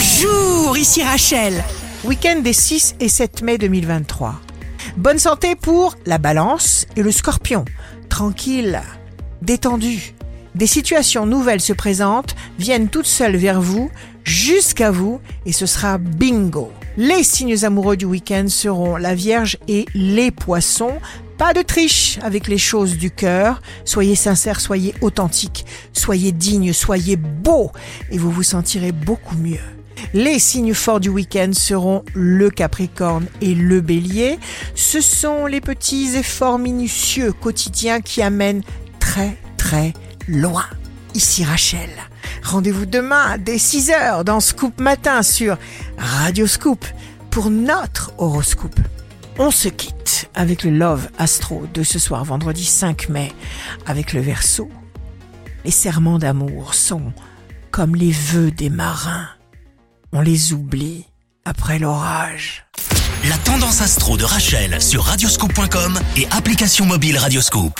Bonjour, ici Rachel. Week-end des 6 et 7 mai 2023. Bonne santé pour la balance et le scorpion. Tranquille, détendu. Des situations nouvelles se présentent, viennent toutes seules vers vous, jusqu'à vous, et ce sera bingo. Les signes amoureux du week-end seront la Vierge et les poissons. Pas de triche avec les choses du cœur. Soyez sincères, soyez authentiques, soyez dignes, soyez beaux, et vous vous sentirez beaucoup mieux. Les signes forts du week-end seront le Capricorne et le Bélier. Ce sont les petits efforts minutieux quotidiens qui amènent très très loin. Ici Rachel. Rendez-vous demain dès 6h dans Scoop Matin sur Radio Scoop pour notre horoscope. On se quitte avec le Love Astro de ce soir vendredi 5 mai avec le Verseau. Les serments d'amour sont comme les vœux des marins. On les oublie après l'orage. La tendance astro de Rachel sur radioscope.com et application mobile Radioscope.